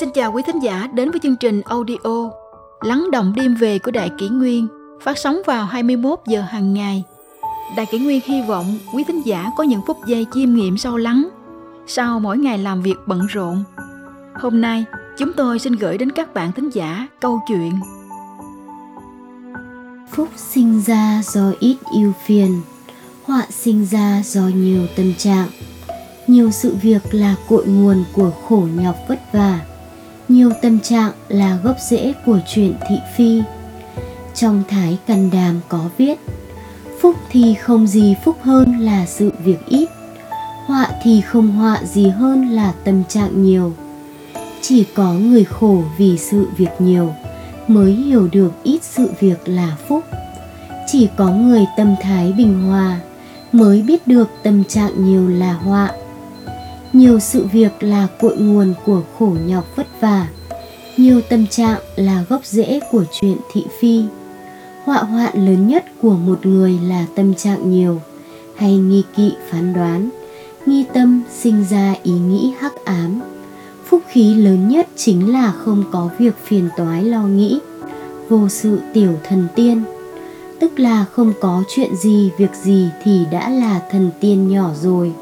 Xin chào quý thính giả đến với chương trình audio Lắng động đêm về của Đại Kỷ Nguyên phát sóng vào 21 giờ hàng ngày. Đại Kỷ Nguyên hy vọng quý thính giả có những phút giây chiêm nghiệm sâu lắng sau mỗi ngày làm việc bận rộn. Hôm nay, chúng tôi xin gửi đến các bạn thính giả câu chuyện Phúc sinh ra do ít yêu phiền, họa sinh ra do nhiều tâm trạng. Nhiều sự việc là cội nguồn của khổ nhọc vất vả nhiều tâm trạng là gốc rễ của chuyện thị phi. Trong thái căn đàm có viết, phúc thì không gì phúc hơn là sự việc ít, họa thì không họa gì hơn là tâm trạng nhiều. Chỉ có người khổ vì sự việc nhiều mới hiểu được ít sự việc là phúc. Chỉ có người tâm thái bình hòa mới biết được tâm trạng nhiều là họa nhiều sự việc là cội nguồn của khổ nhọc vất vả. Nhiều tâm trạng là gốc rễ của chuyện thị phi. Họa hoạn lớn nhất của một người là tâm trạng nhiều hay nghi kỵ phán đoán, nghi tâm sinh ra ý nghĩ hắc ám. Phúc khí lớn nhất chính là không có việc phiền toái lo nghĩ, vô sự tiểu thần tiên. Tức là không có chuyện gì, việc gì thì đã là thần tiên nhỏ rồi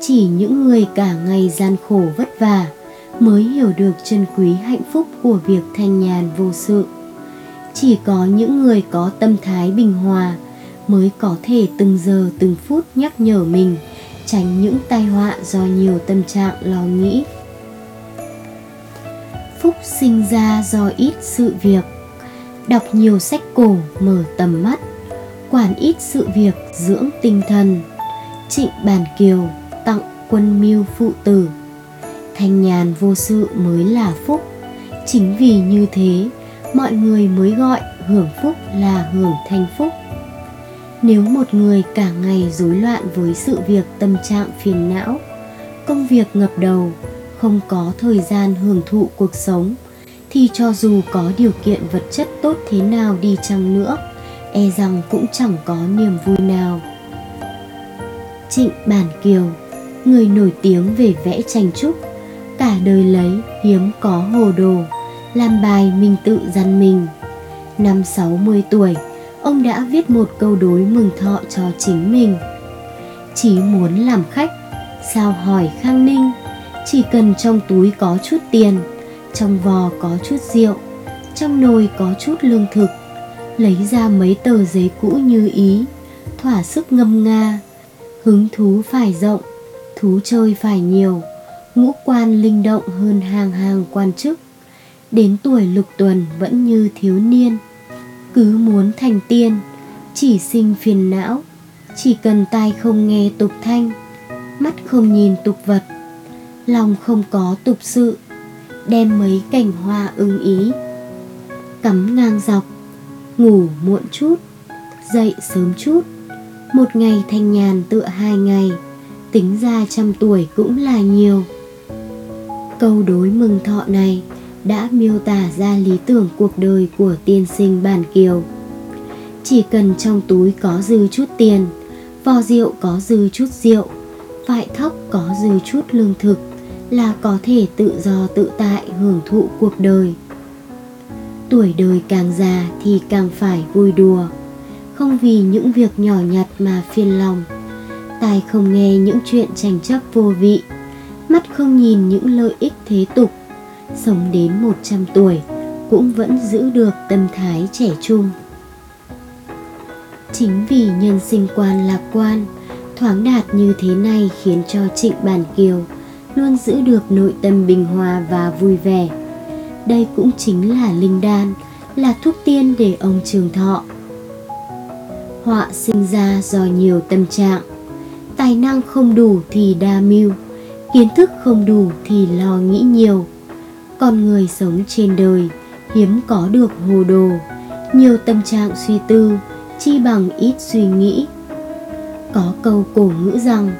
chỉ những người cả ngày gian khổ vất vả mới hiểu được chân quý hạnh phúc của việc thanh nhàn vô sự. Chỉ có những người có tâm thái bình hòa mới có thể từng giờ từng phút nhắc nhở mình, tránh những tai họa do nhiều tâm trạng lo nghĩ. Phúc sinh ra do ít sự việc. Đọc nhiều sách cổ, mở tầm mắt. Quản ít sự việc, dưỡng tinh thần. Trịnh bản kiều quân mưu phụ tử. Thanh nhàn vô sự mới là phúc. Chính vì như thế, mọi người mới gọi hưởng phúc là hưởng thanh phúc. Nếu một người cả ngày rối loạn với sự việc tâm trạng phiền não, công việc ngập đầu, không có thời gian hưởng thụ cuộc sống, thì cho dù có điều kiện vật chất tốt thế nào đi chăng nữa e rằng cũng chẳng có niềm vui nào. Trịnh bản kiều người nổi tiếng về vẽ tranh trúc. Cả đời lấy hiếm có hồ đồ, làm bài mình tự dằn mình. Năm 60 tuổi, ông đã viết một câu đối mừng thọ cho chính mình. Chỉ muốn làm khách, sao hỏi khang ninh, chỉ cần trong túi có chút tiền, trong vò có chút rượu, trong nồi có chút lương thực, lấy ra mấy tờ giấy cũ như ý, thỏa sức ngâm nga, hứng thú phải rộng thú chơi phải nhiều, ngũ quan linh động hơn hàng hàng quan chức. Đến tuổi lục tuần vẫn như thiếu niên, cứ muốn thành tiên, chỉ sinh phiền não, chỉ cần tai không nghe tục thanh, mắt không nhìn tục vật, lòng không có tục sự, đem mấy cảnh hoa ưng ý. Cắm ngang dọc, ngủ muộn chút, dậy sớm chút, một ngày thanh nhàn tựa hai ngày tính ra trăm tuổi cũng là nhiều. Câu đối mừng thọ này đã miêu tả ra lý tưởng cuộc đời của tiên sinh bản kiều. Chỉ cần trong túi có dư chút tiền vò rượu có dư chút rượu vại thóc có dư chút lương thực là có thể tự do tự tại hưởng thụ cuộc đời. Tuổi đời càng già thì càng phải vui đùa, không vì những việc nhỏ nhặt mà phiền lòng tai không nghe những chuyện tranh chấp vô vị, mắt không nhìn những lợi ích thế tục. Sống đến 100 tuổi cũng vẫn giữ được tâm thái trẻ trung. Chính vì nhân sinh quan lạc quan, thoáng đạt như thế này khiến cho trịnh bản kiều luôn giữ được nội tâm bình hòa và vui vẻ. Đây cũng chính là linh đan, là thuốc tiên để ông trường thọ. Họa sinh ra do nhiều tâm trạng tài năng không đủ thì đa mưu, kiến thức không đủ thì lo nghĩ nhiều. Con người sống trên đời, hiếm có được hồ đồ, nhiều tâm trạng suy tư, chi bằng ít suy nghĩ. Có câu cổ ngữ rằng,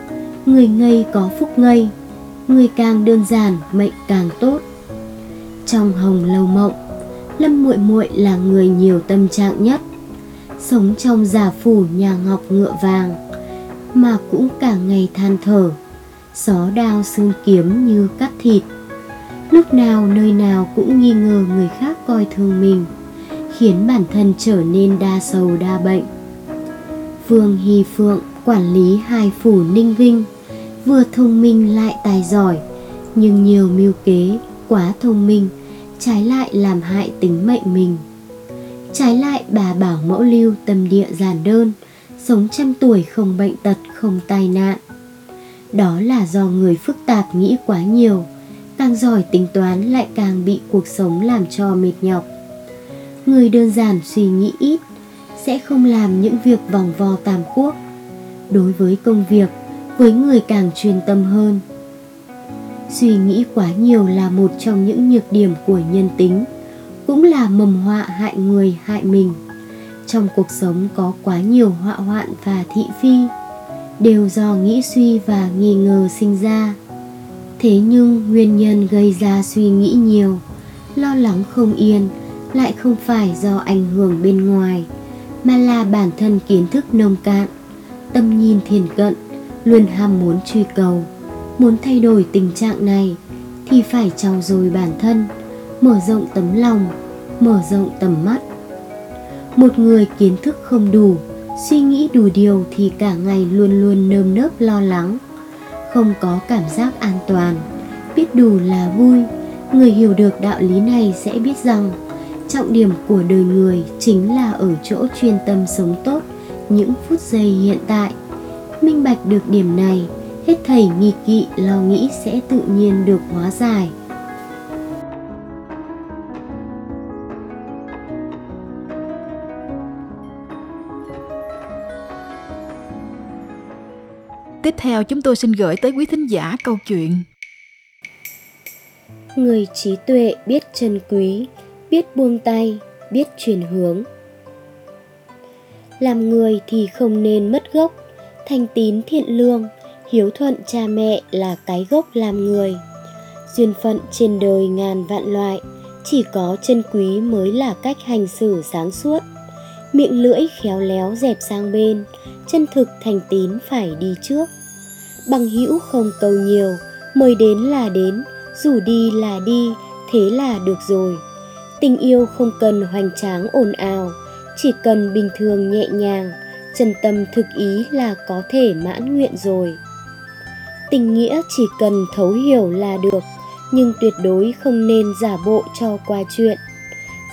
người ngây có phúc ngây, người càng đơn giản mệnh càng tốt. Trong hồng lâu mộng, lâm muội muội là người nhiều tâm trạng nhất. Sống trong giả phủ nhà ngọc ngựa vàng mà cũng cả ngày than thở. Gió đao xương kiếm như cắt thịt. Lúc nào nơi nào cũng nghi ngờ người khác coi thường mình, khiến bản thân trở nên đa sầu đa bệnh. Vương hy phượng quản lý hai phủ ninh vinh, vừa thông minh lại tài giỏi, nhưng nhiều mưu kế quá thông minh, trái lại làm hại tính mệnh mình. Trái lại bà bảo mẫu lưu tâm địa giản đơn sống trăm tuổi không bệnh tật, không tai nạn. Đó là do người phức tạp nghĩ quá nhiều, càng giỏi tính toán lại càng bị cuộc sống làm cho mệt nhọc. Người đơn giản suy nghĩ ít, sẽ không làm những việc vòng vo tam quốc. Đối với công việc, với người càng chuyên tâm hơn. Suy nghĩ quá nhiều là một trong những nhược điểm của nhân tính, cũng là mầm họa hại người, hại mình trong cuộc sống có quá nhiều họa hoạn và thị phi, đều do nghĩ suy và nghi ngờ sinh ra. Thế nhưng nguyên nhân gây ra suy nghĩ nhiều, lo lắng không yên, lại không phải do ảnh hưởng bên ngoài, mà là bản thân kiến thức nông cạn, tâm nhìn thiền cận, luôn ham muốn truy cầu. Muốn thay đổi tình trạng này thì phải trau dồi bản thân, mở rộng tấm lòng, mở rộng tầm mắt một người kiến thức không đủ, suy nghĩ đủ điều thì cả ngày luôn luôn nơm nớp lo lắng. Không có cảm giác an toàn, biết đủ là vui. Người hiểu được đạo lý này sẽ biết rằng, trọng điểm của đời người chính là ở chỗ chuyên tâm sống tốt những phút giây hiện tại. Minh bạch được điểm này, hết thầy nghi kỵ lo nghĩ sẽ tự nhiên được hóa giải. Tiếp theo chúng tôi xin gửi tới quý thính giả câu chuyện Người trí tuệ biết trân quý, biết buông tay, biết chuyển hướng. Làm người thì không nên mất gốc, thành tín thiện lương, hiếu thuận cha mẹ là cái gốc làm người. Duyên phận trên đời ngàn vạn loại, chỉ có chân quý mới là cách hành xử sáng suốt. Miệng lưỡi khéo léo dẹp sang bên, chân thực thành tín phải đi trước. Bằng hữu không cầu nhiều mời đến là đến rủ đi là đi thế là được rồi. Tình yêu không cần hoành tráng ồn ào chỉ cần bình thường nhẹ nhàng chân tâm thực ý là có thể mãn nguyện rồi. Tình nghĩa chỉ cần thấu hiểu là được nhưng tuyệt đối không nên giả bộ cho qua chuyện.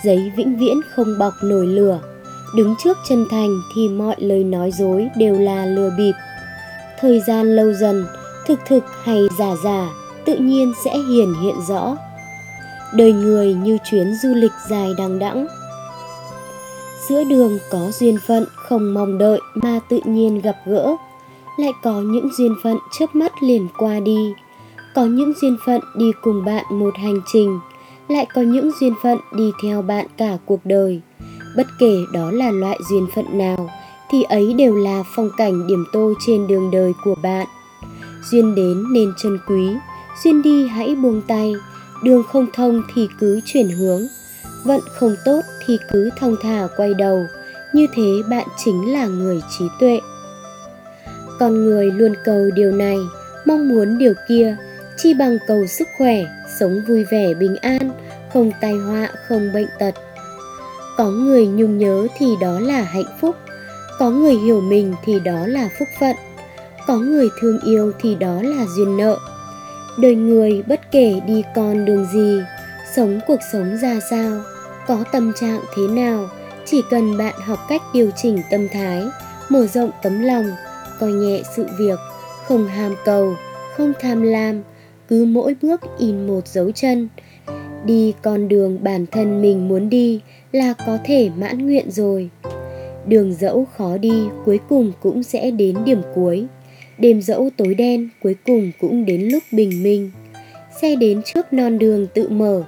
Giấy vĩnh viễn không bọc nổi lửa đứng trước chân thành thì mọi lời nói dối đều là lừa bịp. Thời gian lâu dần, thực thực hay giả giả, tự nhiên sẽ hiển hiện rõ. Đời người như chuyến du lịch dài đằng đẵng. Giữa đường có duyên phận không mong đợi mà tự nhiên gặp gỡ. Lại có những duyên phận chớp mắt liền qua đi. Có những duyên phận đi cùng bạn một hành trình. Lại có những duyên phận đi theo bạn cả cuộc đời bất kể đó là loại duyên phận nào, thì ấy đều là phong cảnh điểm tô trên đường đời của bạn. Duyên đến nên chân quý, duyên đi hãy buông tay. Đường không thông thì cứ chuyển hướng, vận không tốt thì cứ thong thả quay đầu. Như thế bạn chính là người trí tuệ. Con người luôn cầu điều này, mong muốn điều kia. Chi bằng cầu sức khỏe, sống vui vẻ bình an, không tai họa, không bệnh tật có người nhung nhớ thì đó là hạnh phúc. Có người hiểu mình thì đó là phúc phận. Có người thương yêu thì đó là duyên nợ. Đời người bất kể đi con đường gì, sống cuộc sống ra sao, có tâm trạng thế nào, chỉ cần bạn học cách điều chỉnh tâm thái, mở rộng tấm lòng, coi nhẹ sự việc, không ham cầu, không tham lam, cứ mỗi bước in một dấu chân. Đi con đường bản thân mình muốn đi là có thể mãn nguyện rồi. Đường dẫu khó đi cuối cùng cũng sẽ đến điểm cuối. Đêm dẫu tối đen cuối cùng cũng đến lúc bình minh. Xe đến trước non đường tự mở,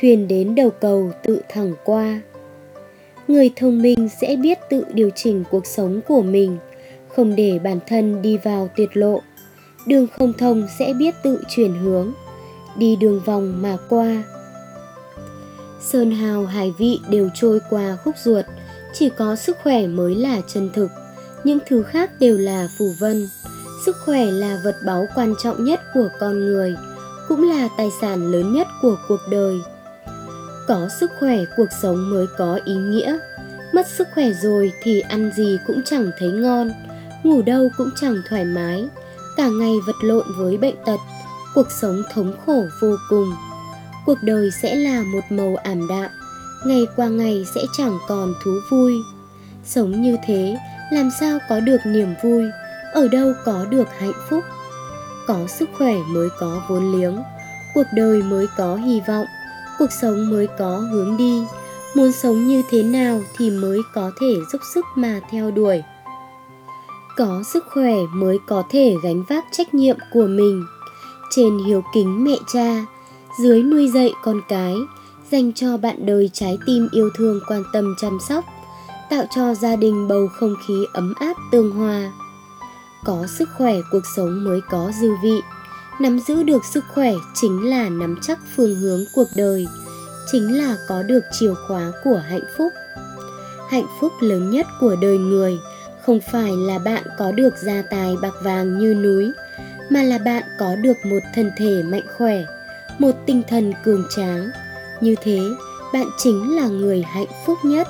thuyền đến đầu cầu tự thẳng qua. Người thông minh sẽ biết tự điều chỉnh cuộc sống của mình, không để bản thân đi vào tuyệt lộ. Đường không thông sẽ biết tự chuyển hướng, đi đường vòng mà qua sơn hào hải vị đều trôi qua khúc ruột, chỉ có sức khỏe mới là chân thực. Những thứ khác đều là phù vân. Sức khỏe là vật báu quan trọng nhất của con người, cũng là tài sản lớn nhất của cuộc đời. Có sức khỏe, cuộc sống mới có ý nghĩa. Mất sức khỏe rồi thì ăn gì cũng chẳng thấy ngon, ngủ đâu cũng chẳng thoải mái. Cả ngày vật lộn với bệnh tật, cuộc sống thống khổ vô cùng cuộc đời sẽ là một màu ảm đạm, ngày qua ngày sẽ chẳng còn thú vui. Sống như thế, làm sao có được niềm vui, ở đâu có được hạnh phúc? Có sức khỏe mới có vốn liếng, cuộc đời mới có hy vọng, cuộc sống mới có hướng đi. Muốn sống như thế nào thì mới có thể dốc sức mà theo đuổi. Có sức khỏe mới có thể gánh vác trách nhiệm của mình. Trên hiếu kính mẹ cha dưới nuôi dạy con cái, dành cho bạn đời trái tim yêu thương quan tâm chăm sóc, tạo cho gia đình bầu không khí ấm áp tương hòa. Có sức khỏe, cuộc sống mới có dư vị. Nắm giữ được sức khỏe chính là nắm chắc phương hướng cuộc đời, chính là có được chìa khóa của hạnh phúc. Hạnh phúc lớn nhất của đời người không phải là bạn có được gia tài bạc vàng như núi, mà là bạn có được một thân thể mạnh khỏe một tinh thần cường tráng. Như thế bạn chính là người hạnh phúc nhất.